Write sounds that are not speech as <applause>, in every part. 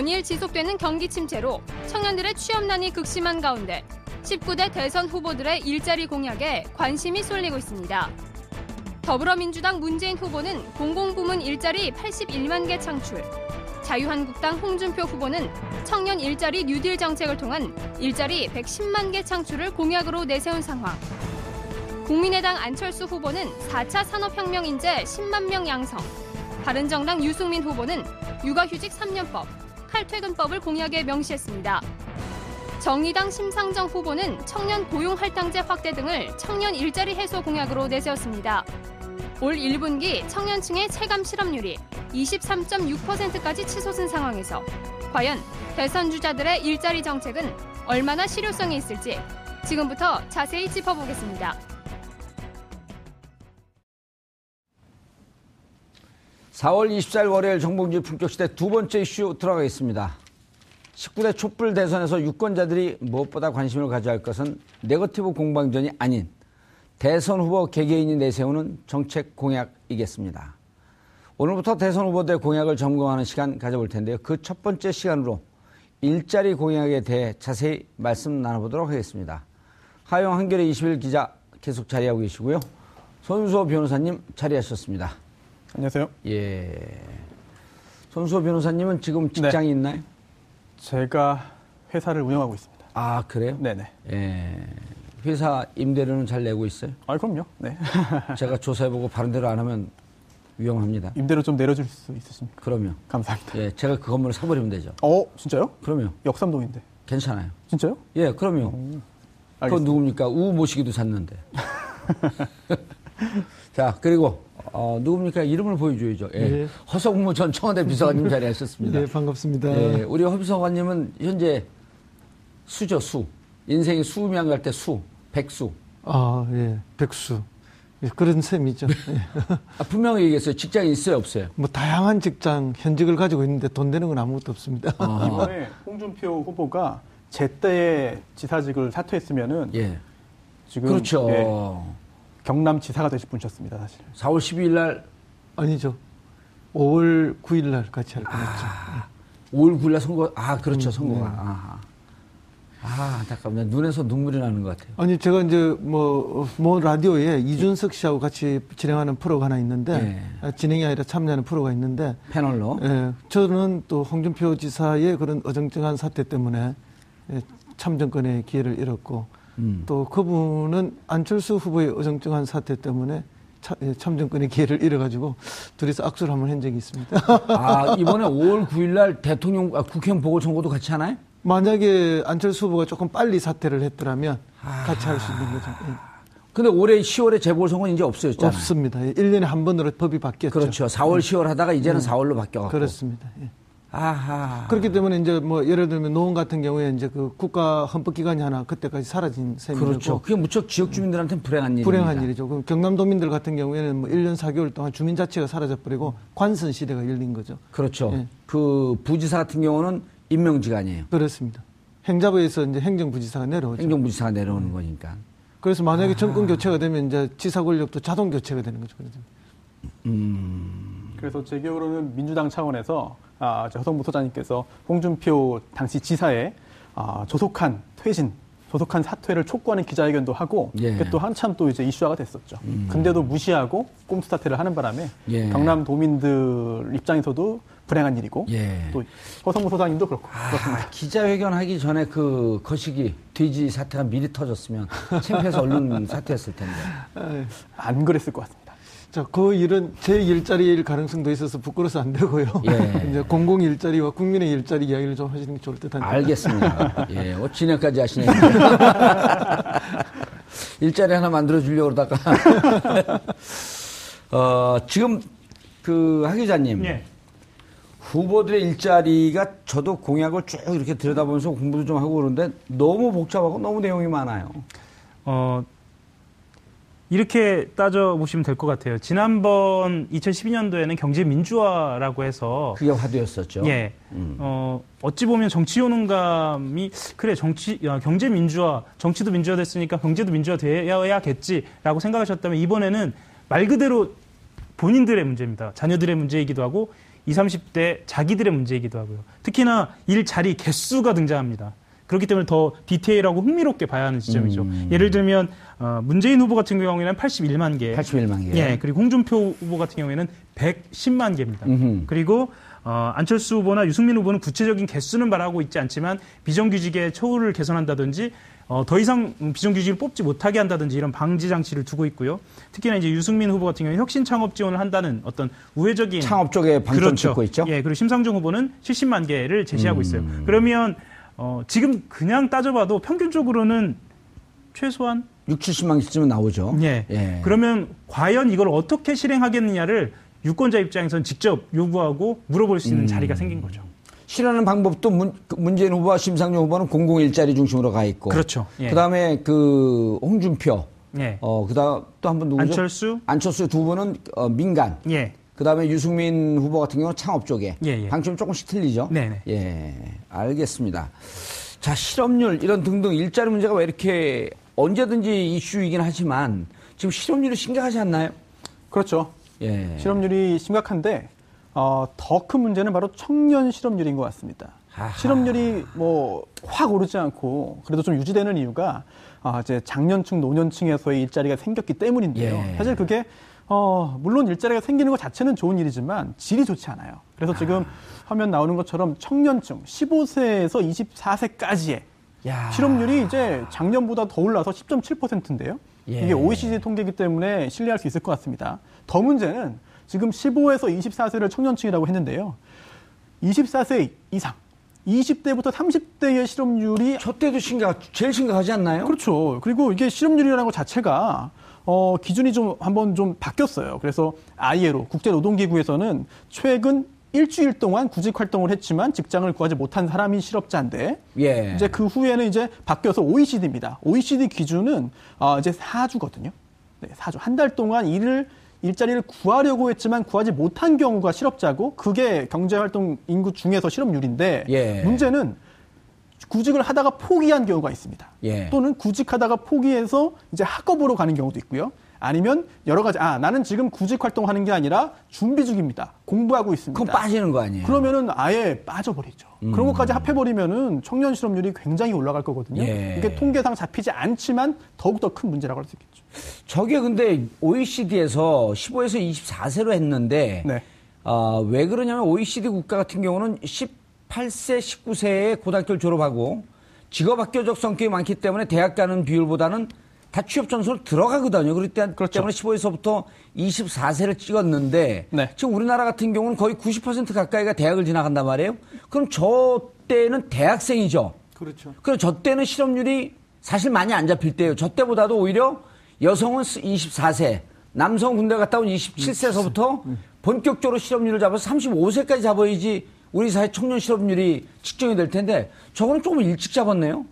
연일 지속되는 경기 침체로 청년들의 취업난이 극심한 가운데 19대 대선 후보들의 일자리 공약에 관심이 쏠리고 있습니다. 더불어민주당 문재인 후보는 공공부문 일자리 81만 개 창출, 자유한국당 홍준표 후보는 청년 일자리 뉴딜 정책을 통한 일자리 110만 개 창출을 공약으로 내세운 상황. 국민의당 안철수 후보는 4차 산업혁명 인재 10만 명 양성, 바른정당 유승민 후보는 육아휴직 3년법, 칼퇴근법을 공약에 명시했습니다. 정의당 심상정 후보는 청년 고용 할당제 확대 등을 청년 일자리 해소 공약으로 내세웠습니다. 올 1분기 청년층의 체감 실업률이 23.6%까지 치솟은 상황에서 과연 대선 주자들의 일자리 정책은 얼마나 실효성이 있을지 지금부터 자세히 짚어보겠습니다. 4월 24일 월요일 정봉주 품격시대 두 번째 이슈 들어가겠습니다. 19대 촛불 대선에서 유권자들이 무엇보다 관심을 가져야 할 것은 네거티브 공방전이 아닌 대선 후보 개개인이 내세우는 정책 공약이겠습니다. 오늘부터 대선 후보들의 공약을 점검하는 시간 가져볼 텐데요. 그 첫 번째 시간으로 일자리 공약에 대해 자세히 말씀 나눠보도록 하겠습니다. 하영 한겨레 21 기자 계속 자리하고 계시고요. 손수호 변호사님 자리하셨습니다. 안녕하세요. 예. 손수호 변호사님은 지금 직장이 네. 있나요? 제가 회사를 운영하고 있습니다. 아, 그래요? 네네. 예. 회사 임대료는 잘 내고 있어요? 아, 그럼요. 네. <laughs> 제가 조사해보고 바른 대로 안 하면 위험합니다. 임대료 좀 내려줄 수 있으십니까? 그럼요. 감사합니다. 예, 제가 그 건물을 사버리면 되죠. 어, 진짜요? 그럼요. 역삼동인데. 괜찮아요. 진짜요? 예, 그럼요. 음, 그건 누굽니까? 우 모시기도 샀는데. <laughs> 자, 그리고 어, 누굽니까? 이름을 보여줘야죠. 예. 네. 허성무 전 청와대 비서관님 <laughs> 자리하셨습니다. 네, 반갑습니다. 예, 우리 허 비서관님은 현재 수죠, 수. 인생이 수명 갈 때 수, 백수. 아, 예, 백수. 예, 그런 셈이죠. <laughs> 예. 아, 분명히 얘기했어요. 직장이 있어요, 없어요? 뭐, 다양한 직장, 현직을 가지고 있는데 돈 되는 건 아무것도 없습니다. 아. <laughs> 이번에 홍준표 후보가 제때에 지사직을 사퇴했으면은. 예. 지금. 그렇죠. 예, 경남 지사가 되실 분이셨습니다, 사실. 4월 12일 날 아니죠. 5월 9일 날 같이 할 뻔했죠. 아, 5월 9일 날 선거 아, 그렇죠. 음, 선거가. 네. 아. 아, 안타깝네. 눈에서 눈물이 나는 것 같아요. 아니, 제가 이제 뭐, 뭐 라디오에 이준석 씨하고 같이 진행하는 프로가 하나 있는데, 네. 진행이 아니라 참여하는 프로가 있는데, 패널로? 예. 저는 또 홍준표 지사의 그런 어정쩡한 사태 때문에 예, 참정권의 기회를 잃었고, 음. 또 그분은 안철수 후보의 어정쩡한 사태 때문에 예, 참정권의 기회를 잃어가지고 둘이서 악수를 한번 한 적이 있습니다. 아 이번에 5월 9일날 대통령 아, 국회의원 보궐선거도 같이 하나요? 만약에 안철수 후보가 조금 빨리 사퇴를 했더라면 아... 같이 할 수 있는 거죠. 예. 근데 올해 10월에 재보궐선거는 이제 없어졌잖아요. 없습니다. 1년에 한 번으로 법이 바뀌었죠. 그렇죠. 4월, 10월 하다가 이제는 음. 4월로 바뀌어갖고. 그렇습니다. 예. 아하. 그렇기 때문에 이제 뭐 예를 들면 노원 같은 경우에 이제 그 국가 헌법 기관이 하나 그때까지 사라진 셈이고 그렇죠. 그게 무척 지역 주민들한테는 불행한 일이죠. 불행한 일이죠. 그럼 경남도민들 같은 경우에는 뭐 1년 4개월 동안 주민 자체가 사라져 버리고 관선 시대가 열린 거죠. 그렇죠. 예. 그 부지사 같은 경우는 임명직 아니에요. 그렇습니다. 행자부에서 이제 행정부지사가 내려오죠. 행정부지사가 내려오는 음. 거니까. 그래서 만약에 아. 정권 교체가 되면 이제 지사 권력도 자동 교체가 되는 거죠. 음. 그래서 제 기억으로는 민주당 차원에서 아, 허성무 소장님께서 홍준표 당시 지사의 아, 조속한 퇴진, 조속한 사퇴를 촉구하는 기자회견도 하고 예. 또 한참 또 이제 이슈화가 됐었죠. 음. 근데도 무시하고 꼼수 사퇴를 하는 바람에 예. 경남 도민들 입장에서도 불행한 일이고 예. 또 허성무 소장님도 그렇고 아, 그렇습니다. 기자회견 하기 전에 그 거시기 뒤지 사태가 미리 터졌으면 <laughs> 창피해서 얼른 사퇴했을 텐데 안 그랬을 것 같습니다. 자, 그 일은 제 일자리일 가능성도 있어서 부끄러워서 안 되고요. 예. <laughs> 이제 공공 일자리와 국민의 일자리 이야기를 좀 하시는 게 좋을 듯 합니다. 알겠습니다. <laughs> 예, 어, 진행까지 하시네요. <laughs> 일자리 하나 만들어 주려고 그러다가. 어, 지금 그 하 기자님. 예. 후보들의 일자리가 저도 공약을 쭉 이렇게 들여다보면서 공부도 좀 하고 그러는데 너무 복잡하고 너무 내용이 많아요. 어, 이렇게 따져보시면 될 것 같아요. 지난번 2012년도에는 경제 민주화라고 해서 그게 화두였었죠. 예. 음. 어, 어찌 보면 정치 효능감이 그래 정치 야, 경제 민주화 정치도 민주화 됐으니까 경제도 민주화 되어야겠지라고 생각하셨다면 이번에는 말 그대로 본인들의 문제입니다. 자녀들의 문제이기도 하고 20, 30대 자기들의 문제이기도 하고요. 특히나 일자리 개수가 등장합니다. 그렇기 때문에 더 디테일하고 흥미롭게 봐야 하는 지점이죠. 음. 예를 들면 어, 문재인 후보 같은 경우에는 81만 개. 81만 개. 예. 그리고 홍준표 후보 같은 경우에는 110만 개입니다. 음흠. 그리고 어, 안철수 후보나 유승민 후보는 구체적인 개수는 말하고 있지 않지만 비정규직의 처우를 개선한다든지 어, 더 이상 비정규직을 뽑지 못하게 한다든지 이런 방지 장치를 두고 있고요. 특히나 이제 유승민 후보 같은 경우에 혁신 창업 지원을 한다는 어떤 우회적인 창업 쪽에 방점 그렇죠. 찍고 있죠. 예, 그리고 심상정 후보는 70만 개를 제시하고 음. 있어요. 그러면 어, 지금 그냥 따져봐도 평균적으로는 최소한 6, 70만 개쯤은 나오죠. 예. 예. 그러면 과연 이걸 어떻게 실행하겠느냐를 유권자 입장에서는 직접 요구하고 물어볼 수 있는 음. 자리가 생긴 거죠. 실현하는 방법도 문, 그 문재인 후보와 심상정 후보는 공공 일자리 중심으로 가 있고. 그렇죠. 예. 그다음에 그 홍준표. 예. 어, 그다음 또 한 분 누구죠? 안철수. 안철수 두 분은 어, 민간. 예. 그다음에 유승민 후보 같은 경우는 창업 쪽에. 예, 예. 방침이 조금씩 틀리죠. 네. 예. 알겠습니다. 자, 실업률 이런 등등 일자리 문제가 왜 이렇게 언제든지 이슈이긴 하지만 지금 실업률이 심각하지 않나요? 그렇죠. 예. 실업률이 심각한데 어, 더 큰 문제는 바로 청년 실업률인 것 같습니다. 아하. 실업률이 뭐 확 오르지 않고 그래도 좀 유지되는 이유가 아, 이제 장년층, 노년층에서의 일자리가 생겼기 때문인데요. 예. 사실 그게 어, 물론 일자리가 생기는 것 자체는 좋은 일이지만 질이 좋지 않아요. 그래서 지금 아. 화면 나오는 것처럼 청년층 15세에서 24세까지의 야. 실업률이 이제 작년보다 더 올라서 10.7%인데요. 예. 이게 OECD 통계이기 때문에 신뢰할 수 있을 것 같습니다. 더 문제는 지금 15에서 24세를 청년층이라고 했는데요. 24세 이상 20대부터 30대의 실업률이 저 때도 심각, 제일 심각하지 않나요? 그렇죠. 그리고 이게 실업률이라는 것 자체가 어, 기준이 좀 한번 좀 바뀌었어요. 그래서 ILO 국제노동기구에서는 최근 일주일 동안 구직 활동을 했지만 직장을 구하지 못한 사람이 실업자인데 예. 이제 그 후에는 이제 바뀌어서 OECD입니다. OECD 기준은 어, 이제 4주거든요. 네, 4주. 한 달 동안 일을 일자리를 구하려고 했지만 구하지 못한 경우가 실업자고 그게 경제활동 인구 중에서 실업률인데 예. 문제는 구직을 하다가 포기한 경우가 있습니다. 예. 또는 구직하다가 포기해서 이제 학업으로 가는 경우도 있고요. 아니면 여러 가지 아 나는 지금 구직 활동하는 게 아니라 준비 중입니다. 공부하고 있습니다. 그럼 빠지는 거 아니에요? 그러면은 아예 빠져버리죠. 음. 그런 것까지 합해버리면은 청년 실업률이 굉장히 올라갈 거거든요. 예. 이게 통계상 잡히지 않지만 더욱 더 큰 문제라고 할 수 있겠죠. 저게 근데 OECD에서 15에서 24세로 했는데 네. 어, 왜 그러냐면 OECD 국가 같은 경우는 18세, 19세에 고등학교를 졸업하고 직업 학교적 성격이 많기 때문에 대학 가는 비율보다는 다 취업 전소로 들어가거든요. 그렇기 그렇죠. 때문에 15에서부터 24세를 찍었는데 네. 지금 우리나라 같은 경우는 거의 90% 가까이가 대학을 지나간단 말이에요. 그럼 저 때는 대학생이죠. 그렇죠. 그럼 저 때는 실업률이 사실 많이 안 잡힐 때예요. 저 때보다도 오히려 여성은 24세, 남성 군대 갔다 온 27세서부터 본격적으로 실업률을 잡아서 35세까지 잡아야지 우리 사회 청년 실업률이 측정이 될 텐데 저거는 조금 일찍 잡았네요.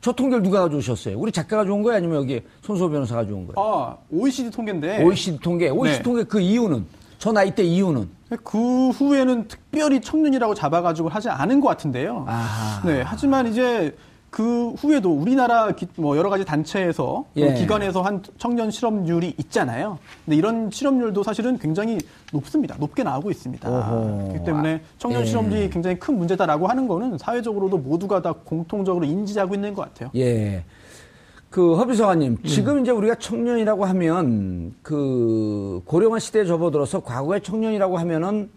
저 통계를 누가 가져오셨어요? 우리 작가가 좋은 거예요? 아니면 여기 손수호 변호사가 좋은 거예요? 아, OECD 통계인데. OECD 통계. OECD 네. 통계 그 이유는? 저 나이 때 이유는? 그 후에는 특별히 청년이라고 잡아가지고 하지 않은 것 같은데요. 아하. 네. 하지만 이제 그 후에도 우리나라 기, 뭐 여러 가지 단체에서 예. 기관에서 한 청년 실업률이 있잖아요. 근데 이런 실업률도 사실은 굉장히 높습니다. 높게 나오고 있습니다. 오호. 그렇기 때문에 청년 예. 실업률이 굉장히 큰 문제다라고 하는 거는 사회적으로도 모두가 다 공통적으로 인지하고 있는 것 같아요. 예. 그 허비서관님, 예. 지금 이제 우리가 청년이라고 하면 그 고령화 시대에 접어들어서 과거의 청년이라고 하면은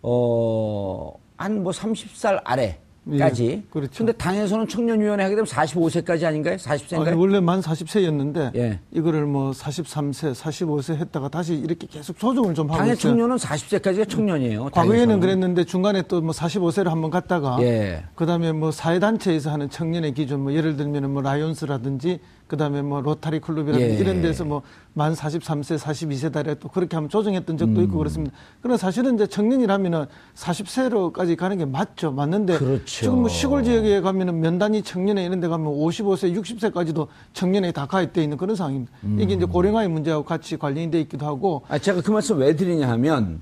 어한 뭐 30살 아래 까지. 예, 그렇죠. 근데 당에서는 청년위원회 하게 되면 45세까지 아닌가요? 40세인가요? 아니, 원래 만 40세였는데 예. 이거를 뭐 43세, 45세 했다가 다시 이렇게 계속 조정을 좀 하고 당의 있어요. 청년은 40세까지가 청년이에요. 과거에는 그랬는데 중간에 또 뭐 45세를 한번 갔다가 예. 그다음에 뭐 사회 단체에서 하는 청년의 기준 뭐 예를 들면 뭐 라이온스라든지 그다음에 뭐 로타리 클럽이라든지 예. 이런 데서 뭐 만 43세, 42세 달에 또 그렇게 한번 조정했던 적도 음. 있고 그렇습니다. 그러나 사실은 이제 청년이라면은 40세로까지 가는 게 맞죠. 맞는데 그렇죠. 지금 뭐 시골 지역에 가면은 면단위 청년회 이런 데 가면 55세, 60세까지도 청년회 다 가입돼 있는 그런 상황입니다. 음. 이게 이제 고령화의 문제하고 같이 관련이 돼 있기도 하고 아 제가 그 말씀 왜 드리냐 하면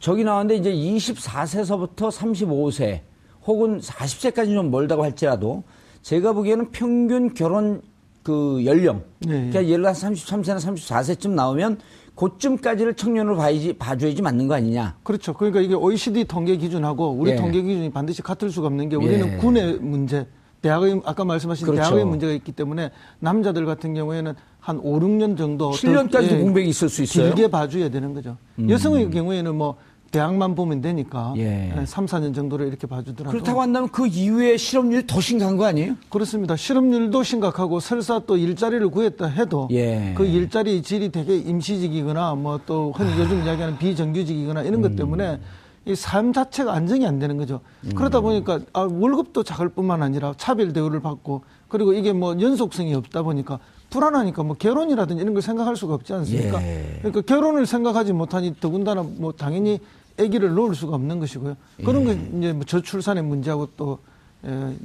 저기 나왔는데 이제 24세서부터 35세 혹은 40세까지 좀 멀다고 할지라도 제가 보기에는 평균 결혼 그 연령. 네. 그러니까 예를 들어 33세나 34세쯤 나오면 그쯤까지를 청년으로 봐야지, 봐줘야지 맞는 거 아니냐. 그렇죠. 그러니까 이게 OECD 통계 기준하고 우리 예. 통계 기준이 반드시 같을 수가 없는 게 우리는 예. 군의 문제, 대학의, 아까 말씀하신 그렇죠. 대학의 문제가 있기 때문에 남자들 같은 경우에는 한 5, 6년 정도. 7년까지도 예, 공백이 있을 수 있어요. 길게 봐줘야 되는 거죠. 음. 여성의 경우에는 뭐 대학만 보면 되니까 예. 3, 4년 정도를 이렇게 봐주더라도 그렇다고 한다면 그 이후에 실업률이 더 심각한 거 아니에요? 그렇습니다. 실업률도 심각하고 설사 또 일자리를 구했다 해도 예. 그 일자리 질이 되게 임시직이거나 뭐 또 흔히 요즘 이야기하는 비정규직이거나 이런 것 음. 때문에 이삶 자체가 안정이 안 되는 거죠. 음. 그러다 보니까 아, 월급도 작을 뿐만 아니라 차별 대우를 받고 그리고 이게 뭐 연속성이 없다 보니까 불안하니까 뭐 결혼이라든지 이런 걸 생각할 수가 없지 않습니까? 예. 그러니까 결혼을 생각하지 못하니 더군다나 뭐 당연히 아기를 놓을 수가 없는 것이고요. 그런 게 예. 이제 뭐 저출산의 문제하고 또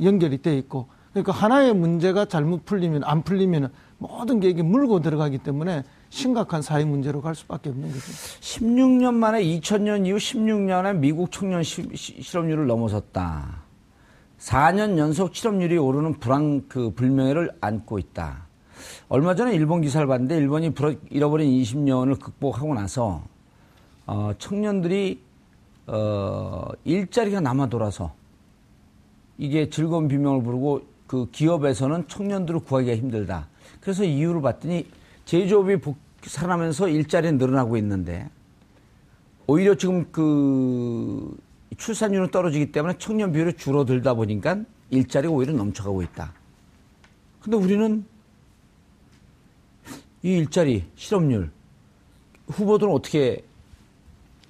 연결이 돼 있고 그러니까 하나의 문제가 잘못 풀리면 안 풀리면 모든 게 이게 물고 들어가기 때문에 심각한 사회 문제로 갈 수밖에 없는 거죠. 16년 만에 2000년 이후 16년에 미국 청년 시, 실업률을 넘어섰다. 4년 연속 실업률이 오르는 불안 그 불명예를 안고 있다. 얼마 전에 일본 기사를 봤는데 일본이 잃어버린 20년을 극복하고 나서 어, 청년들이 어, 일자리가 남아 돌아서 이게 즐거운 비명을 부르고 그 기업에서는 청년들을 구하기가 힘들다. 그래서 이유를 봤더니 제조업이 복, 살아나면서 일자리 늘어나고 있는데 오히려 지금 그 출산율은 떨어지기 때문에 청년 비율이 줄어들다 보니까 일자리가 오히려 넘쳐가고 있다. 근데 우리는 이 일자리, 실업률, 후보들은 어떻게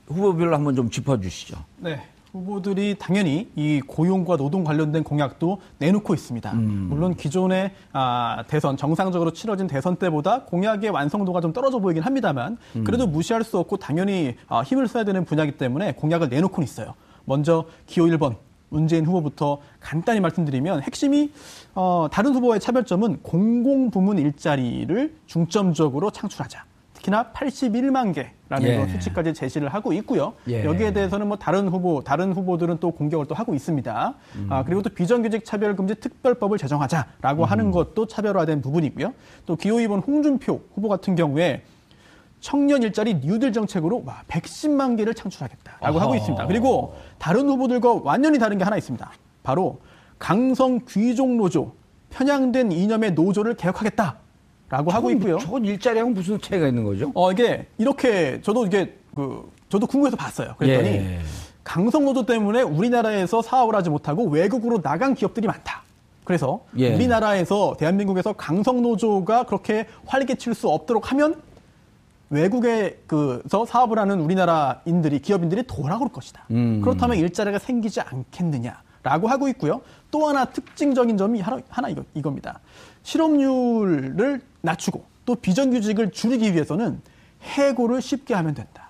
후보별로 한번 좀 짚어주시죠. 네. 후보들이 당연히 이 고용과 노동 관련된 공약도 내놓고 있습니다. 음. 물론 기존의 아, 대선 정상적으로 치러진 대선 때보다 공약의 완성도가 좀 떨어져 보이긴 합니다만 음. 그래도 무시할 수 없고 당연히 아, 힘을 써야 되는 분야이기 때문에 공약을 내놓고는 있어요. 먼저 기호 1번 문재인 후보부터 간단히 말씀드리면 핵심이 어, 다른 후보의 차별점은 공공부문 일자리를 중점적으로 창출하자. 특히나 81만 개라는 예. 수치까지 제시를 하고 있고요. 예. 여기에 대해서는 뭐 다른 후보, 다른 후보들은 또 공격을 또 하고 있습니다. 음. 아, 그리고 또 비정규직 차별금지 특별법을 제정하자라고 음. 하는 것도 차별화된 부분이고요. 또 기호 2번 홍준표 후보 같은 경우에 청년 일자리 뉴딜 정책으로 와, 110만 개를 창출하겠다라고 어허. 하고 있습니다. 그리고 다른 후보들과 완전히 다른 게 하나 있습니다. 바로 강성 귀족 노조, 편향된 이념의 노조를 개혁하겠다. 라고 하고 있고요. 저건 일자리하고 무슨 차이가 있는 거죠? 어, 이게 이렇게 저도 이게 그 저도 궁금해서 봤어요. 그랬더니 예. 강성 노조 때문에 우리나라에서 사업을 하지 못하고 외국으로 나간 기업들이 많다. 그래서 예. 우리나라에서 대한민국에서 강성 노조가 그렇게 활기칠 수 없도록 하면 외국에 그서 사업을 하는 우리나라인들이 기업인들이 돌아올 것이다. 음. 그렇다면 일자리가 생기지 않겠느냐라고 하고 있고요. 또 하나 특징적인 점이 하나, 하나 이거, 이겁니다. 실업률을 낮추고 또 비정규직을 줄이기 위해서는 해고를 쉽게 하면 된다.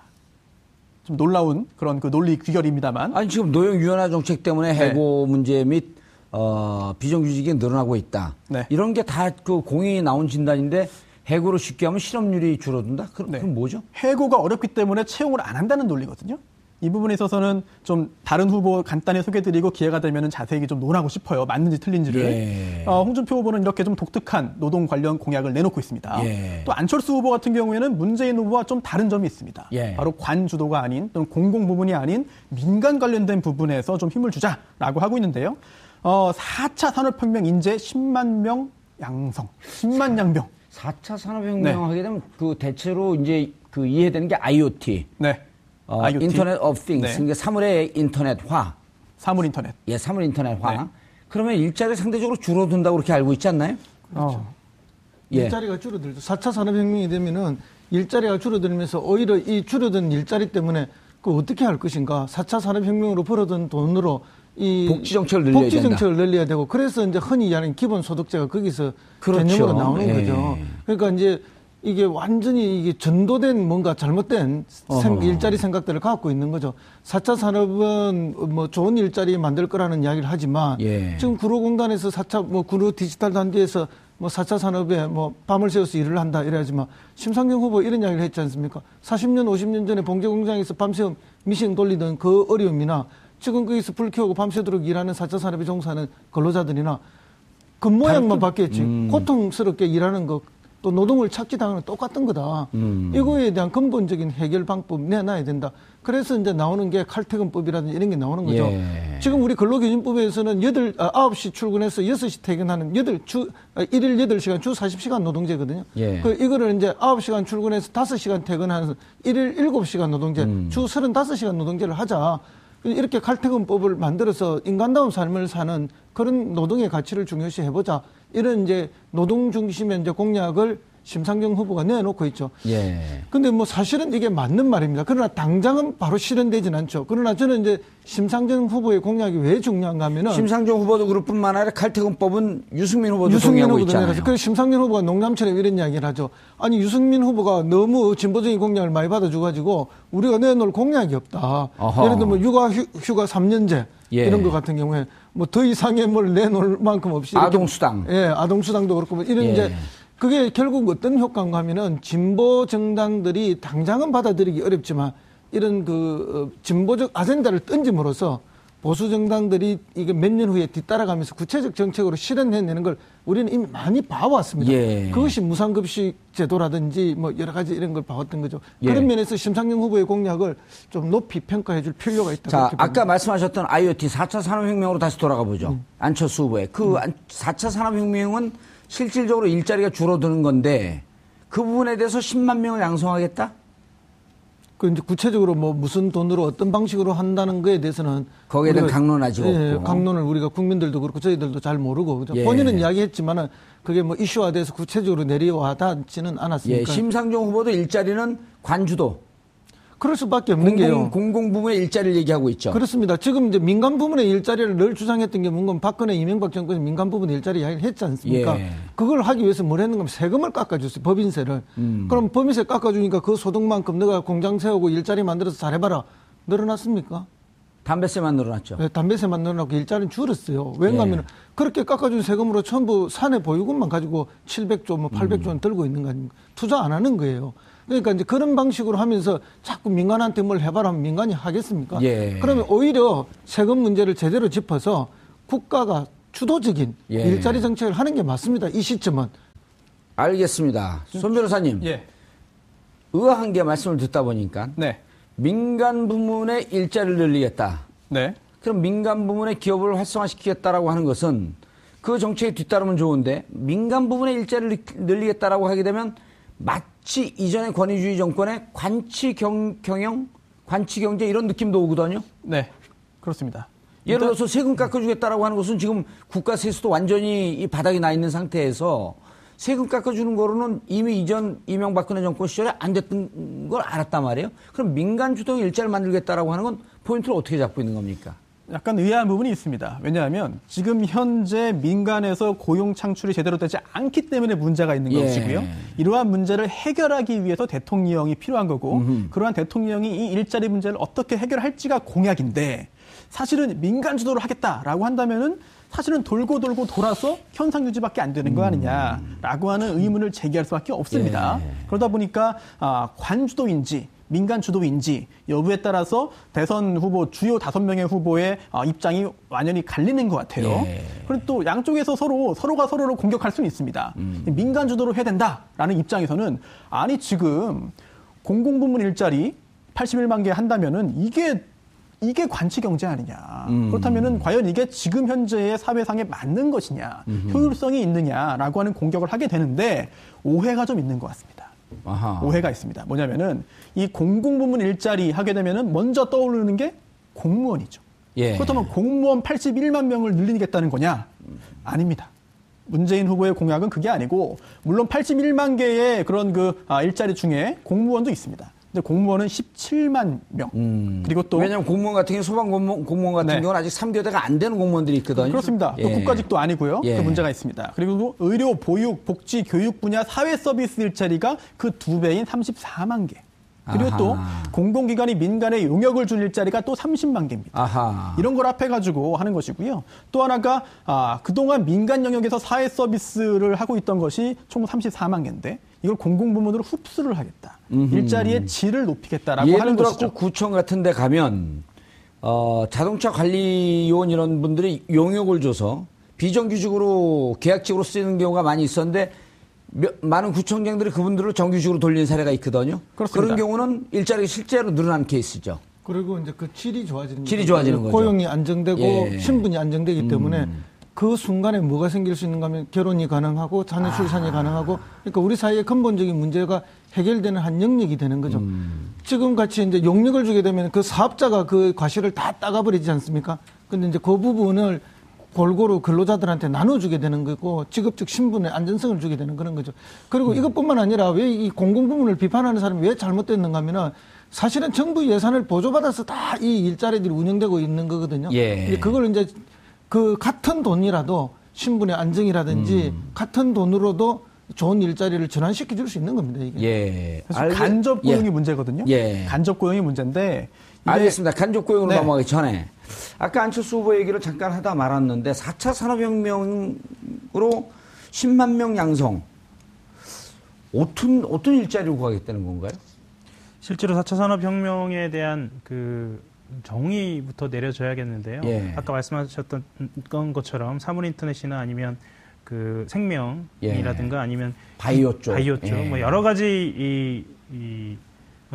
좀 놀라운 그런 그 논리 귀결입니다만. 아니 지금 노영 유연화 정책 때문에 네. 해고 네. 문제 및 어, 비정규직이 늘어나고 있다. 네. 이런 게 다 그 공인이 나온 진단인데 해고를 쉽게 하면 실업률이 줄어든다? 그럼, 네. 그럼 뭐죠? 해고가 어렵기 때문에 채용을 안 한다는 논리거든요. 이 부분에 있어서는 좀 다른 후보 간단히 소개드리고 기회가 되면 자세히 좀 논하고 싶어요. 맞는지 틀린지를. 예. 어, 홍준표 후보는 이렇게 좀 독특한 노동 관련 공약을 내놓고 있습니다. 예. 또 안철수 후보 같은 경우에는 문재인 후보와 좀 다른 점이 있습니다. 예. 바로 관 주도가 아닌 또는 공공 부분이 아닌 민간 관련된 부분에서 좀 힘을 주자라고 하고 있는데요. 어, 4차 산업혁명 인재 10만 명 양성, 10만 양병. 4차 산업혁명 네. 하게 되면 그 대체로 이제 그 이해되는 게 IoT. 네. 어, IoT? 인터넷 of Things. 네. 그러니까 사물의 인터넷화. 사물 인터넷. 예, 사물 인터넷화. 네. 그러면 일자리 상대적으로 줄어든다고 그렇게 알고 있지 않나요? 그렇죠. 어. 예. 일자리가 줄어들죠. 4차 산업혁명이 되면은 일자리가 줄어들면서 오히려 이 줄어든 일자리 때문에 그 어떻게 할 것인가. 4차 산업혁명으로 벌어든 돈으로 이 복지 정책을 늘려야 복지 정책을 늘려야 되고 그래서 이제 흔히 얘기하는 기본 소득제가 거기서 그렇죠. 개념으로 나오는 예. 거죠. 그러니까 이제 이게 완전히 이게 전도된 뭔가 잘못된 생, 일자리 생각들을 갖고 있는 거죠. 4차 산업은 뭐 좋은 일자리 만들 거라는 이야기를 하지만 예. 지금 구로공단에서 4차 뭐 구로 디지털 단지에서 뭐 4차 산업에 뭐 밤을 새워서 일을 한다 이래야지만 심상정 후보 이런 이야기를 했지 않습니까? 40년, 50년 전에 봉제 공장에서 밤새 미싱 돌리던 그 어려움이나 지금 거기서 불 켜고 밤새도록 일하는 4차 산업에 종사하는 근로자들이나 그 모양만 바뀌었지. 음. 고통스럽게 일하는 것 또 노동을 착취 당하는 똑같은 거다. 음. 이거에 대한 근본적인 해결 방법 내놔야 된다. 그래서 이제 나오는 게 칼퇴근법이라든지 이런 게 나오는 거죠. 예. 지금 우리 근로기준법에서는 여덟 아, 9시 출근해서 여섯 시 퇴근하는 여덟 주, 아, 일일 여덟 시간주 사십 시간 노동제거든요. 예. 그, 이거를 이제 아홉 시간 출근해서 다섯 시간 퇴근하는 일일 일곱 시간 노동제, 음. 주 서른다섯 시간 노동제를 하자. 이렇게 칼퇴근법을 만들어서 인간다운 삶을 사는 그런 노동의 가치를 중요시 해보자. 이런 이제 노동 중심의 이제 공약을 심상정 후보가 내놓고 있죠. 예. 근데 뭐 사실은 이게 맞는 말입니다. 그러나 당장은 바로 실현되진 않죠. 그러나 저는 이제 심상정 후보의 공약이 왜 중요한가 하면은 심상정 후보도 그럴 뿐만 아니라 칼퇴근법은 유승민 후보도 유승민 후보도 있잖아요. 내라서. 그래서 심상정 후보가 농담처럼 이런 이야기를 하죠. 아니 유승민 후보가 너무 진보적인 공약을 많이 받아줘 가지고 우리가 내놓을 공약이 없다. 어허. 예를 들면 육아 휴, 휴가 3년제 예. 이런 것 같은 경우에 뭐 더 이상의 뭘 내놓을 만큼 없이 아동 수당. 예, 아동 수당도 그렇고 뭐 이런 예. 이제 그게 결국 어떤 효과인가 하면은 진보 정당들이 당장은 받아들이기 어렵지만 이런 그 어, 진보적 아젠다를 던짐으로써 보수 정당들이 이게 몇 년 후에 뒤따라가면서 구체적 정책으로 실현해내는 걸 우리는 이미 많이 봐왔습니다. 예. 그것이 무상급식 제도라든지 뭐 여러 가지 이런 걸 봐왔던 거죠. 예. 그런 면에서 심상정 후보의 공약을 좀 높이 평가해 줄 필요가 있다. 자, 아까 말씀하셨던 IoT 4차 산업혁명으로 다시 돌아가 보죠. 음. 안철수 후보의 그 음. 4차 산업혁명은 실질적으로 일자리가 줄어드는 건데 그 부분에 대해서 10만 명을 양성하겠다? 그 이제 구체적으로 뭐 무슨 돈으로 어떤 방식으로 한다는 거에 대해서는 거기에 대한 강론 아직 예, 없고 강론을 우리가 국민들도 그렇고 저희들도 잘 모르고 그죠? 예. 본인은 이야기했지만은 그게 뭐 이슈화돼서 구체적으로 내려와 닿지는 않았으니까. 예, 심상정 후보도 일자리는 관주도 그럴 수밖에 없는 공공, 게요. 공공 부문의 일자리를 얘기하고 있죠. 그렇습니다. 지금 이제 민간 부문의 일자리를 늘 주장했던 게 뭔가 박근혜 이명박 정권이 민간 부문 일자리 이야기를 했지 않습니까? 예. 그걸 하기 위해서 뭘 했는가 세금을 깎아줬어요. 법인세를. 음. 그럼 법인세 깎아주니까 그 소득만큼 너가 공장 세우고 일자리 만들어서 잘해봐라. 늘어났습니까? 담배세만 늘어났죠. 네, 담배세만 늘어났고 일자리는 줄었어요. 왜냐하면 예. 그렇게 깎아준 세금으로 전부 사내 보유금만 가지고 700조, 뭐 800조 원 음. 들고 있는 거 아닙니까? 투자 안 하는 거예요. 그러니까 이제 그런 방식으로 하면서 자꾸 민간한테 뭘 해봐라 하면 민간이 하겠습니까? 예. 그러면 오히려 세금 문제를 제대로 짚어서 국가가 주도적인 예. 일자리 정책을 하는 게 맞습니다. 이 시점은. 알겠습니다. 손 변호사님. 예. 의아한 게 말씀을 듣다 보니까 네. 민간 부문의 일자리를 늘리겠다. 네. 그럼 민간 부문의 기업을 활성화시키겠다라고 하는 것은 그 정책에 뒤따르면 좋은데 민간 부분의 일자리를 늘리겠다라고 하게 되면 마치 이전의 권위주의 정권의 관치 경, 경영, 관치 경제 이런 느낌도 오거든요. 네, 그렇습니다. 예를 들어서 세금 깎아주겠다라고 하는 것은 지금 국가 세수도 완전히 이 바닥이 나 있는 상태에서 세금 깎아주는 거로는 이미 이전 이명박근혜 정권 시절에 안 됐던 걸 알았단 말이에요. 그럼 민간 주도 일자를 만들겠다라고 하는 건 포인트를 어떻게 잡고 있는 겁니까? 약간 의아한 부분이 있습니다. 왜냐하면 지금 현재 민간에서 고용 창출이 제대로 되지 않기 때문에 문제가 있는 예. 것이고요. 이러한 문제를 해결하기 위해서 대통령이 필요한 거고 음흠. 그러한 대통령이 이 일자리 문제를 어떻게 해결할지가 공약인데 사실은 민간 주도를 하겠다라고 한다면은 사실은 돌고 돌고 돌아서 현상 유지밖에 안 되는 거 음. 아니냐라고 하는 의문을 제기할 수밖에 없습니다. 예. 그러다 보니까 아, 관주도인지 민간 주도인지 여부에 따라서 대선 후보 주요 다섯 명의 후보의 어, 입장이 완전히 갈리는 것 같아요. 예. 그리고 또 양쪽에서 서로 서로가 서로를 공격할 수는 있습니다. 음. 민간 주도로 해야 된다라는 입장에서는 아니 지금 공공부문 일자리 81만 개 한다면은 이게 이게 관치 경제 아니냐. 음. 그렇다면은 과연 이게 지금 현재의 사회상에 맞는 것이냐, 음흠. 효율성이 있느냐라고 하는 공격을 하게 되는데 오해가 좀 있는 것 같습니다. 아하. 오해가 있습니다. 뭐냐면은 이 공공부문 일자리 하게 되면은 먼저 떠오르는 게 공무원이죠. 예. 그렇다면 공무원 81만 명을 늘리겠다는 거냐? 아닙니다. 문재인 후보의 공약은 그게 아니고 물론 81만 개의 그런 그 아, 일자리 중에 공무원도 있습니다. 근데 공무원은 17만 명. 음. 그리고 또 왜냐하면 공무원 같은 경우 소방 공무원, 공무원 같은 네. 경우는 아직 3교대가 안 되는 공무원들이 있거든요. 그렇습니다. 예. 또 국가직도 아니고요. 예. 그 문제가 있습니다. 그리고 의료, 보육, 복지, 교육 분야 사회 서비스 일자리가 그 두 배인 34만 개. 그리고 아하. 또 공공기관이 민간에 용역을 줄 일자리가 또 30만 개입니다. 아하. 이런 걸 합해 가지고 하는 것이고요. 또 하나가 아, 그동안 민간 영역에서 사회 서비스를 하고 있던 것이 총 34만 개인데 이걸 공공부문으로 흡수를 하겠다. 음흠. 일자리의 질을 높이겠다라고 하는 것이죠. 구청 같은 데 가면 어, 자동차 관리 요원 이런 분들이 용역을 줘서 비정규직으로 계약직으로 쓰이는 경우가 많이 있었는데 몇, 많은 구청장들이 그분들을 정규직으로 돌린 사례가 있거든요. 그렇습니다. 그런 경우는 일자리가 실제로 늘어난 케이스죠. 그리고 이제 그 질이 좋아지는 질이 좋아지는 거죠. 고용이 안정되고 예. 신분이 안정되기 음. 때문에 그 순간에 뭐가 생길 수 있는가 하면 결혼이 가능하고 자녀 출산이 아. 가능하고 그러니까 우리 사회의 근본적인 문제가 해결되는 한 영역이 되는 거죠. 음. 지금 같이 이제 용역을 주게 되면 그 사업자가 그 과실을 다 따가버리지 않습니까? 근데 이제 그 부분을 골고루 근로자들한테 나눠주게 되는 거고 직업적 신분의 안전성을 주게 되는 그런 거죠. 그리고 음. 이것뿐만 아니라 왜 이 공공부문을 비판하는 사람이 왜 잘못됐는가 하면은 사실은 정부 예산을 보조받아서 다 이 일자리들이 운영되고 있는 거거든요. 예. 그걸 이제 그 같은 돈이라도 신분의 안정이라든지 음. 같은 돈으로도 좋은 일자리를 전환시켜 줄 수 있는 겁니다. 이게. 예. 간접 고용이 예. 문제거든요. 예. 간접 고용이 문제인데 알겠습니다. 간접 고용으로 네. 넘어가기 전에 아까 안철수 후보 얘기를 잠깐 하다 말았는데 4차 산업혁명으로 10만 명 양성 어떤 어떤 일자리를 구하겠다는 건가요? 실제로 4차 산업혁명에 대한 그 정의부터 내려져야겠는데요. 예. 아까 말씀하셨던 것처럼 사물인터넷이나 아니면 그 생명이라든가 예. 아니면 바이오 쪽, 바이오 쪽, 예. 뭐 여러 가지 이, 이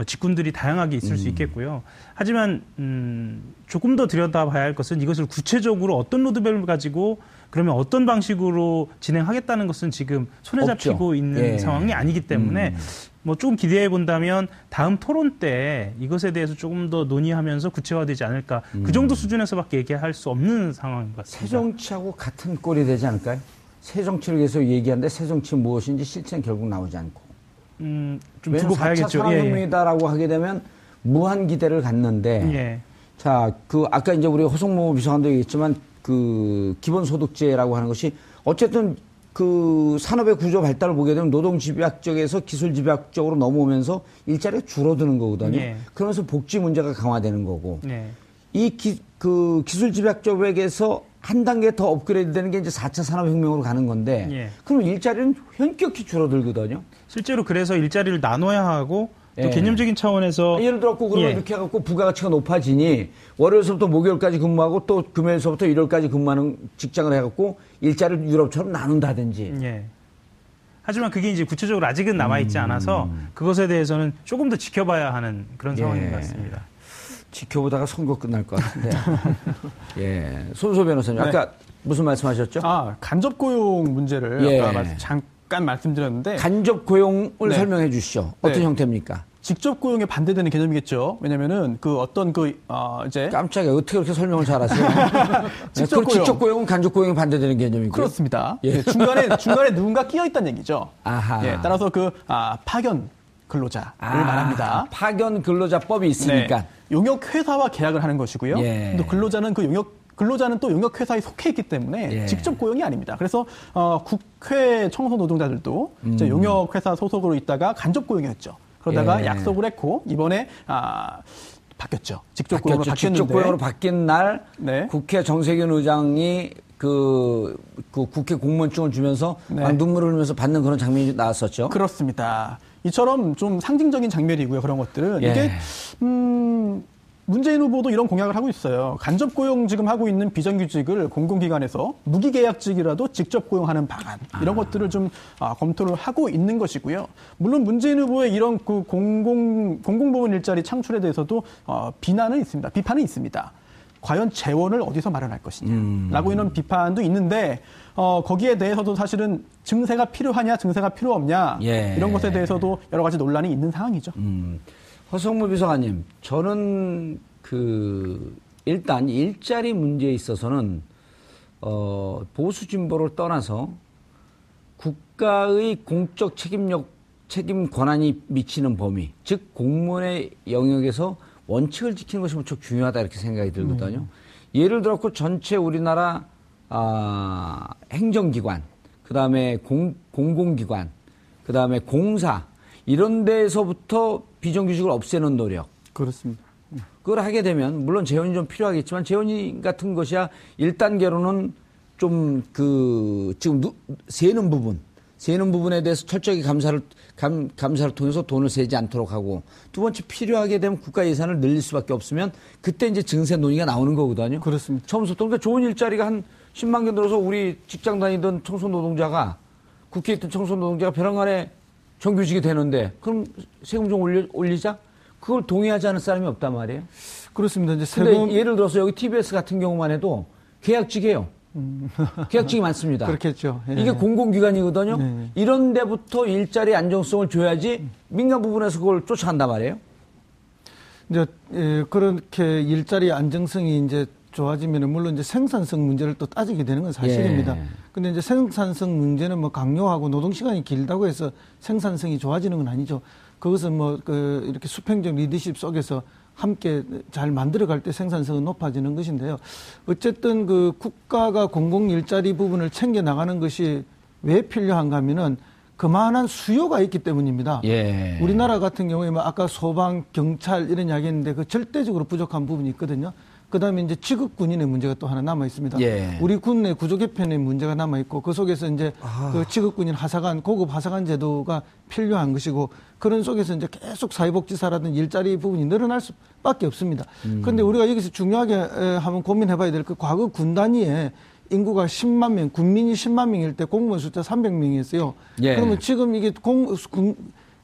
직군들이 다양하게 있을 음. 수 있겠고요. 하지만 음, 조금 더 들여다봐야 할 것은 이것을 구체적으로 어떤 로드맵을 가지고 그러면 어떤 방식으로 진행하겠다는 것은 지금 손에 잡히고 없죠. 있는 예. 상황이 아니기 때문에 음. 뭐 조금 기대해 본다면 다음 토론 때 이것에 대해서 조금 더 논의하면서 구체화되지 않을까 그 음. 그 정도 수준에서밖에 얘기할 수 없는 상황인 것 같습니다. 새 정치하고 같은 꼴이 되지 않을까요? 새 정치를 계속 얘기하는데 새 정치 무엇인지 실체는 결국 나오지 않고. 음, 좀 두고 봐야겠죠. 산업혁명이다라고 예. 하게 되면 무한 기대를 갖는데. 예. 자, 그 아까 이제 우리 호성모 비서관도 얘기했지만 그 기본소득제라고 하는 것이 어쨌든 그 산업의 구조 발달을 보게 되면 노동 집약 쪽에서 기술 집약 쪽으로 넘어오면서 일자리가 줄어드는 거거든요. 네. 그러면서 복지 문제가 강화되는 거고. 네. 이 기, 그 기술 집약 쪽에서 한 단계 더 업그레이드 되는 게 이제 4차 산업혁명으로 가는 건데. 네. 그럼 일자리는 현격히 줄어들거든요. 실제로 그래서 일자리를 나눠야 하고 또 예. 개념적인 차원에서 예를 들어 그러면 예. 이렇게 해갖고 부가가치가 높아지니 월요일서부터 목요일까지 근무하고 또 금요일서부터 일요일까지 근무하는 직장을 해갖고 일자리를 유럽처럼 나눈다든지. 예. 하지만 그게 이제 구체적으로 아직은 남아 있지 음. 않아서 그것에 대해서는 조금 더 지켜봐야 하는 그런 예. 상황인 것 같습니다. 지켜보다가 선거 끝날 것 같은데. <laughs> 예. 손소 변호사님, 네. 아까 무슨 말씀하셨죠? 아, 간접 고용 문제를 예. 아까 잠깐 말씀드렸는데. 간접 고용을 네. 설명해 주시죠. 어떤 네. 형태입니까? 직접 고용에 반대되는 개념이겠죠. 왜냐면은 그 어떤 그, 어, 이제. 깜짝이야. 어떻게 그렇게 설명을 잘하세요? <laughs> 직접 고용. 직접 고용은 간접 고용에 반대되는 개념이고. 그렇습니다. 예. 예. 중간에, 중간에 누군가 끼어 있다는 얘기죠. 아하. 예. 따라서 그, 아, 파견 근로자를 아, 말합니다. 파견 근로자법이 있으니까. 네. 용역 회사와 계약을 하는 것이고요. 예. 또 근로자는 그 용역 근로자는 또 용역 회사에 속해 있기 때문에 예. 직접 고용이 아닙니다. 그래서 어, 국회 청소 노동자들도 음. 용역 회사 소속으로 있다가 간접 고용이었죠. 그러다가 예. 약속을 했고 이번에 아 바뀌었죠. 직접 고용으로 바뀌었는데 직접 고용으로 바뀐 날 네. 국회 정세균 의장이 그, 그 국회 공무원증을 주면서 네. 막 눈물을 흘리면서 받는 그런 장면이 나왔었죠. 그렇습니다. 이처럼 좀 상징적인 장면이고요. 그런 것들은 예. 이게 음 문재인 후보도 이런 공약을 하고 있어요. 간접 고용 지금 하고 있는 비정규직을 공공기관에서 무기계약직이라도 직접 고용하는 방안 이런 아. 것들을 좀 아, 검토를 하고 있는 것이고요. 물론 문재인 후보의 이런 그 공공 공공부문 일자리 창출에 대해서도 어, 비난은 있습니다. 비판은 있습니다. 과연 재원을 어디서 마련할 것이냐라고 음. 이런 비판도 있는데 어, 거기에 대해서도 사실은 증세가 필요하냐 증세가 필요 없냐 예. 이런 것에 대해서도 여러 가지 논란이 있는 상황이죠. 음. 허성무 비서관님, 저는 그 일단 일자리 문제에 있어서는 어, 보수 진보를 떠나서 국가의 공적 책임력 책임 권한이 미치는 범위, 즉 공무원의 영역에서 원칙을 지키는 것이 무척 중요하다 이렇게 생각이 들거든요. 음. 예를 들어서 전체 우리나라 아, 행정기관, 그 다음에 공공기관, 그 다음에 공사 이런 데에서부터 비정규직을 없애는 노력. 그렇습니다. 그걸 하게 되면 물론 재원이 좀 필요하겠지만 재원이 같은 것이야 1단계로는 좀 그 지금 누, 세는 부분 세는 부분에 대해서 철저하게 감사를 감, 감사를 통해서 돈을 세지 않도록 하고 두 번째 필요하게 되면 국가 예산을 늘릴 수밖에 없으면 그때 이제 증세 논의가 나오는 거거든요. 그렇습니다. 처음부터 그러니까 좋은 일자리가 한 10만 개 들어서 우리 직장 다니던 청소 노동자가 국회에 있던 청소 노동자가 벼랑간에 정규직이 되는데 그럼 세금 좀 올려, 올리자? 그걸 동의하지 않은 사람이 없단 말이에요. 그렇습니다. 이제 세금 예를 들어서 여기 TBS 같은 경우만 해도 계약직이에요. 음. 계약직이 많습니다. <laughs> 그렇겠죠. 예. 이게 공공기관이거든요. 네. 이런 데부터 일자리 안정성을 줘야지 민간 부분에서 그걸 쫓아간단 말이에요. 이제 예, 그렇게 일자리 안정성이 이제 좋아지면 물론 이제 생산성 문제를 또 따지게 되는 건 사실입니다. 예. 근데 이제 생산성 문제는 뭐 강요하고 노동 시간이 길다고 해서 생산성이 좋아지는 건 아니죠. 그것은 뭐 그 이렇게 수평적 리더십 속에서 함께 잘 만들어갈 때 생산성은 높아지는 것인데요. 어쨌든 그 국가가 공공 일자리 부분을 챙겨 나가는 것이 왜 필요한가 하면은 그만한 수요가 있기 때문입니다. 예. 우리나라 같은 경우에 뭐 아까 소방, 경찰 이런 이야기 했는데 그 절대적으로 부족한 부분이 있거든요. 그 다음에 이제 취급 군인의 문제가 또 하나 남아 있습니다. 예. 우리 군 내 구조 개편의 문제가 남아 있고 그 속에서 이제 아. 그 취급 군인 하사관 고급 하사관 제도가 필요한 것이고 그런 속에서 이제 계속 사회복지사라든 일자리 부분이 늘어날 수밖에 없습니다. 음. 그런데 우리가 여기서 중요하게 한번 고민해봐야 될 그 과거 군 단위에 인구가 10만 명, 군민이 10만 명일 때 공무원 숫자 300명이었어요. 예. 그러면 지금 이게 공, 군,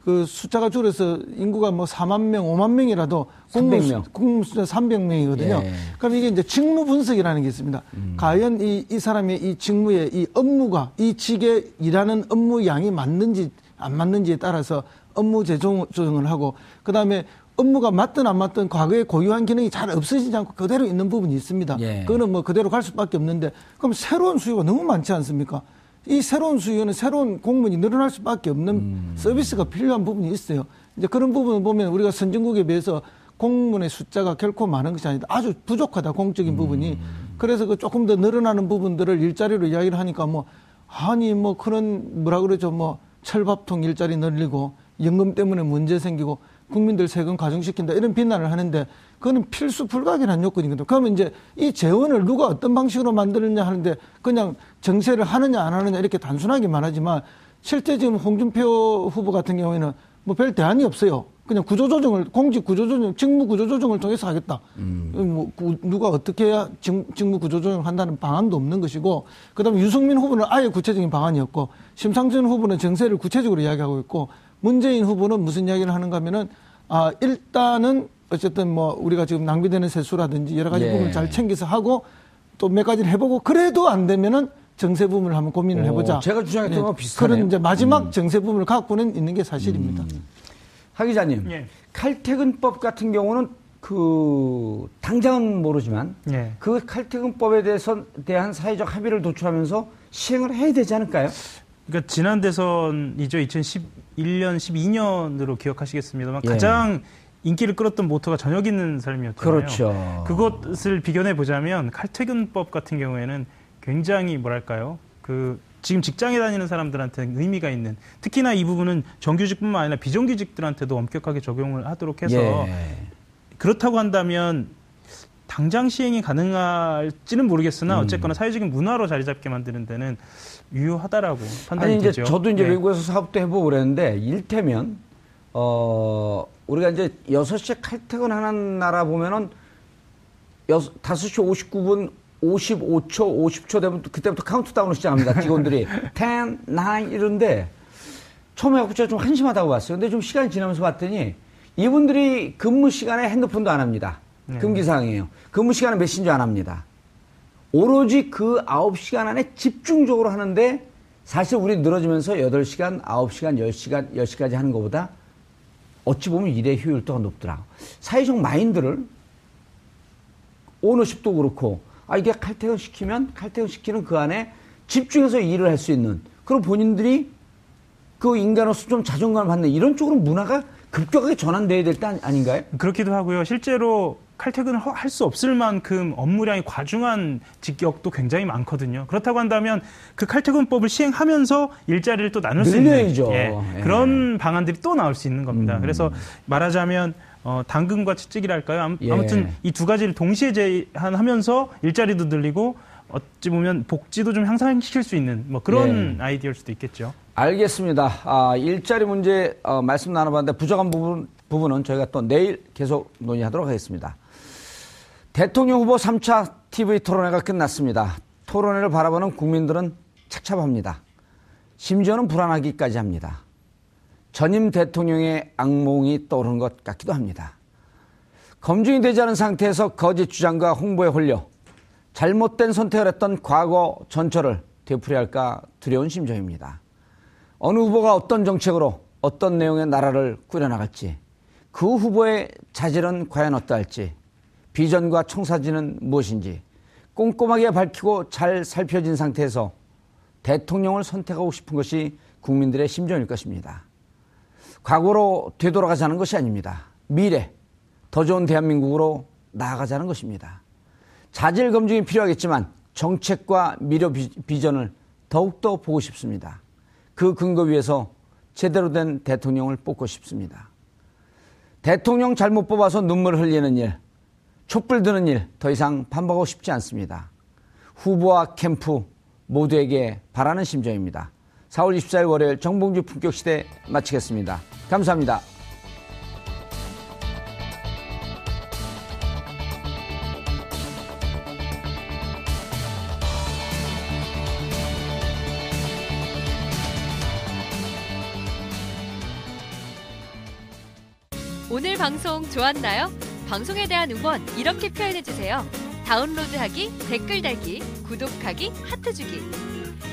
그 숫자가 줄어서 인구가 뭐 4만 명, 5만 명이라도 공무, 공무 숫자 300명이거든요. 예. 그럼 이게 이제 직무 분석이라는 게 있습니다. 음. 과연 이, 이 사람의 이 직무의 이 업무가 이 직에 일하는 업무 양이 맞는지 안 맞는지에 따라서 업무 재조정을 하고 그 다음에 업무가 맞든 안 맞든 과거에 고유한 기능이 잘 없어지지 않고 그대로 있는 부분이 있습니다. 예. 그거는 뭐 그대로 갈 수밖에 없는데 그럼 새로운 수요가 너무 많지 않습니까? 이 새로운 수요는 새로운 공무원이 늘어날 수밖에 없는 음. 서비스가 필요한 부분이 있어요. 이제 그런 부분을 보면 우리가 선진국에 비해서 공무원의 숫자가 결코 많은 것이 아니다. 아주 부족하다, 공적인 음. 부분이. 그래서 그 조금 더 늘어나는 부분들을 일자리로 이야기를 하니까 뭐, 아니, 뭐 그런, 뭐라 그러죠. 뭐, 철밥통 일자리 늘리고, 연금 때문에 문제 생기고, 국민들 세금 가중시킨다. 이런 비난을 하는데, 그거는 필수 불가결한 요건이거든요. 그러면 이제 이 재원을 누가 어떤 방식으로 만들느냐 하는데 그냥 정세를 하느냐 안 하느냐 이렇게 단순하게 말 하지만 실제 지금 홍준표 후보 같은 경우에는 뭐 별 대안이 없어요. 그냥 구조조정을 공직 구조조정, 직무 구조조정을 통해서 하겠다. 음. 뭐 누가 어떻게 해야 직, 무 구조조정 한다는 방안도 없는 것이고, 그다음에 유승민 후보는 아예 구체적인 방안이 없고, 심상정 후보는 정세를 구체적으로 이야기하고 있고, 문재인 후보는 무슨 이야기를 하는가 하면은 아 일단은 어쨌든 뭐 우리가 지금 낭비되는 세수라든지 여러 가지 예. 부분을 잘 챙겨서 하고 또 몇 가지를 해보고 그래도 안 되면은 정세 부분을 한번 고민을 해보자. 제가 주장했던 네. 거 비슷하네요. 그런 이제 마지막 음. 정세 부분을 갖고는 있는 게 사실입니다. 음. 하 기자님, 예. 칼퇴근법 같은 경우는 그 당장은 모르지만 예. 그 칼퇴근법에 대해서 대한 사회적 합의를 도출하면서 시행을 해야 되지 않을까요? 그러니까 지난 대선이죠. 2011년, 12년으로 기억하시겠습니다만 예. 가장 인기를 끌었던 모토가 저녁 있는 삶이었잖아요. 그렇죠. 그것을 비견해 보자면 칼퇴근법 같은 경우에는 굉장히 뭐랄까요? 그 지금 직장에 다니는 사람들한테 의미가 있는 특히나 이 부분은 정규직뿐만 아니라 비정규직들한테도 엄격하게 적용을 하도록 해서 예. 그렇다고 한다면 당장 시행이 가능할지는 모르겠으나 음. 어쨌거나 사회적인 문화로 자리 잡게 만드는 데는 유효하다라고 판단이 아니, 이제 되죠. 저도 이제 네. 외국에서 사업도 해보고 그랬는데 일테면 어 우리가 이제 6시에 칼퇴근하는 나라 보면은 5시 59분 55초, 50초 되면 그때부터 카운트다운을 시작합니다. 직원들이 <laughs> 10, 9 이런데 처음에 갖고 제가 좀 한심하다고 봤어요. 근데 좀 시간이 지나면서 봤더니 이분들이 근무 시간에 핸드폰도 안 합니다. 네. 금기사항이에요. 근무 시간에 메신저 안 합니다. 오로지 그 9시간 안에 집중적으로 하는데 사실 우리 늘어지면서 8시간, 9시간, 10시간, 10시까지 하는 것보다 어찌 보면 일의 효율도가 높더라. 사회적 마인드를 오너십도 그렇고 아 이게 칼퇴근 시키면 칼퇴근 시키는 그 안에 집중해서 일을 할 수 있는 그리고 본인들이 그 인간으로서 좀 자존감을 받는 이런 쪽으로 문화가 급격하게 전환돼야 될 때 아닌가요? 그렇기도 하고요. 실제로 칼퇴근을 할 수 없을 만큼 업무량이 과중한 직격도 굉장히 많거든요. 그렇다고 한다면 그 칼퇴근법을 시행하면서 일자리를 또 나눌 수 있는 예, 예. 그런 방안들이 또 나올 수 있는 겁니다. 음. 그래서 말하자면 어, 당근과 채찍이랄까요? 예. 아무튼 이 두 가지를 동시에 제한하면서 일자리도 늘리고 어찌 보면 복지도 좀 향상시킬 수 있는 뭐 그런 예. 아이디어일 수도 있겠죠. 알겠습니다. 아, 일자리 문제 어, 말씀 나눠봤는데 부족한 부분, 부분은 저희가 또 내일 계속 논의하도록 하겠습니다. 대통령 후보 3차 TV 토론회가 끝났습니다. 토론회를 바라보는 국민들은 착잡합니다. 심지어는 불안하기까지 합니다. 전임 대통령의 악몽이 떠오르는 것 같기도 합니다. 검증이 되지 않은 상태에서 거짓 주장과 홍보에 홀려 잘못된 선택을 했던 과거 전철을 되풀이할까 두려운 심정입니다. 어느 후보가 어떤 정책으로 어떤 내용의 나라를 꾸려나갈지 그 후보의 자질은 과연 어떠할지 비전과 청사진은 무엇인지 꼼꼼하게 밝히고 잘 살펴진 상태에서 대통령을 선택하고 싶은 것이 국민들의 심정일 것입니다. 과거로 되돌아가자는 것이 아닙니다. 미래, 더 좋은 대한민국으로 나아가자는 것입니다. 자질 검증이 필요하겠지만 정책과 미래 비전을 더욱더 보고 싶습니다. 그 근거 위에서 제대로 된 대통령을 뽑고 싶습니다. 대통령 잘못 뽑아서 눈물 흘리는 일, 촛불 드는 일 더 이상 반복하고 싶지 않습니다. 후보와 캠프 모두에게 바라는 심정입니다. 4월 24일 월요일 정봉주 품격시대 마치겠습니다. 감사합니다. 방송 좋았나요? 방송에 대한 응원 이렇게 표현해 주세요. 다운로드하기, 댓글 달기, 구독하기, 하트 주기.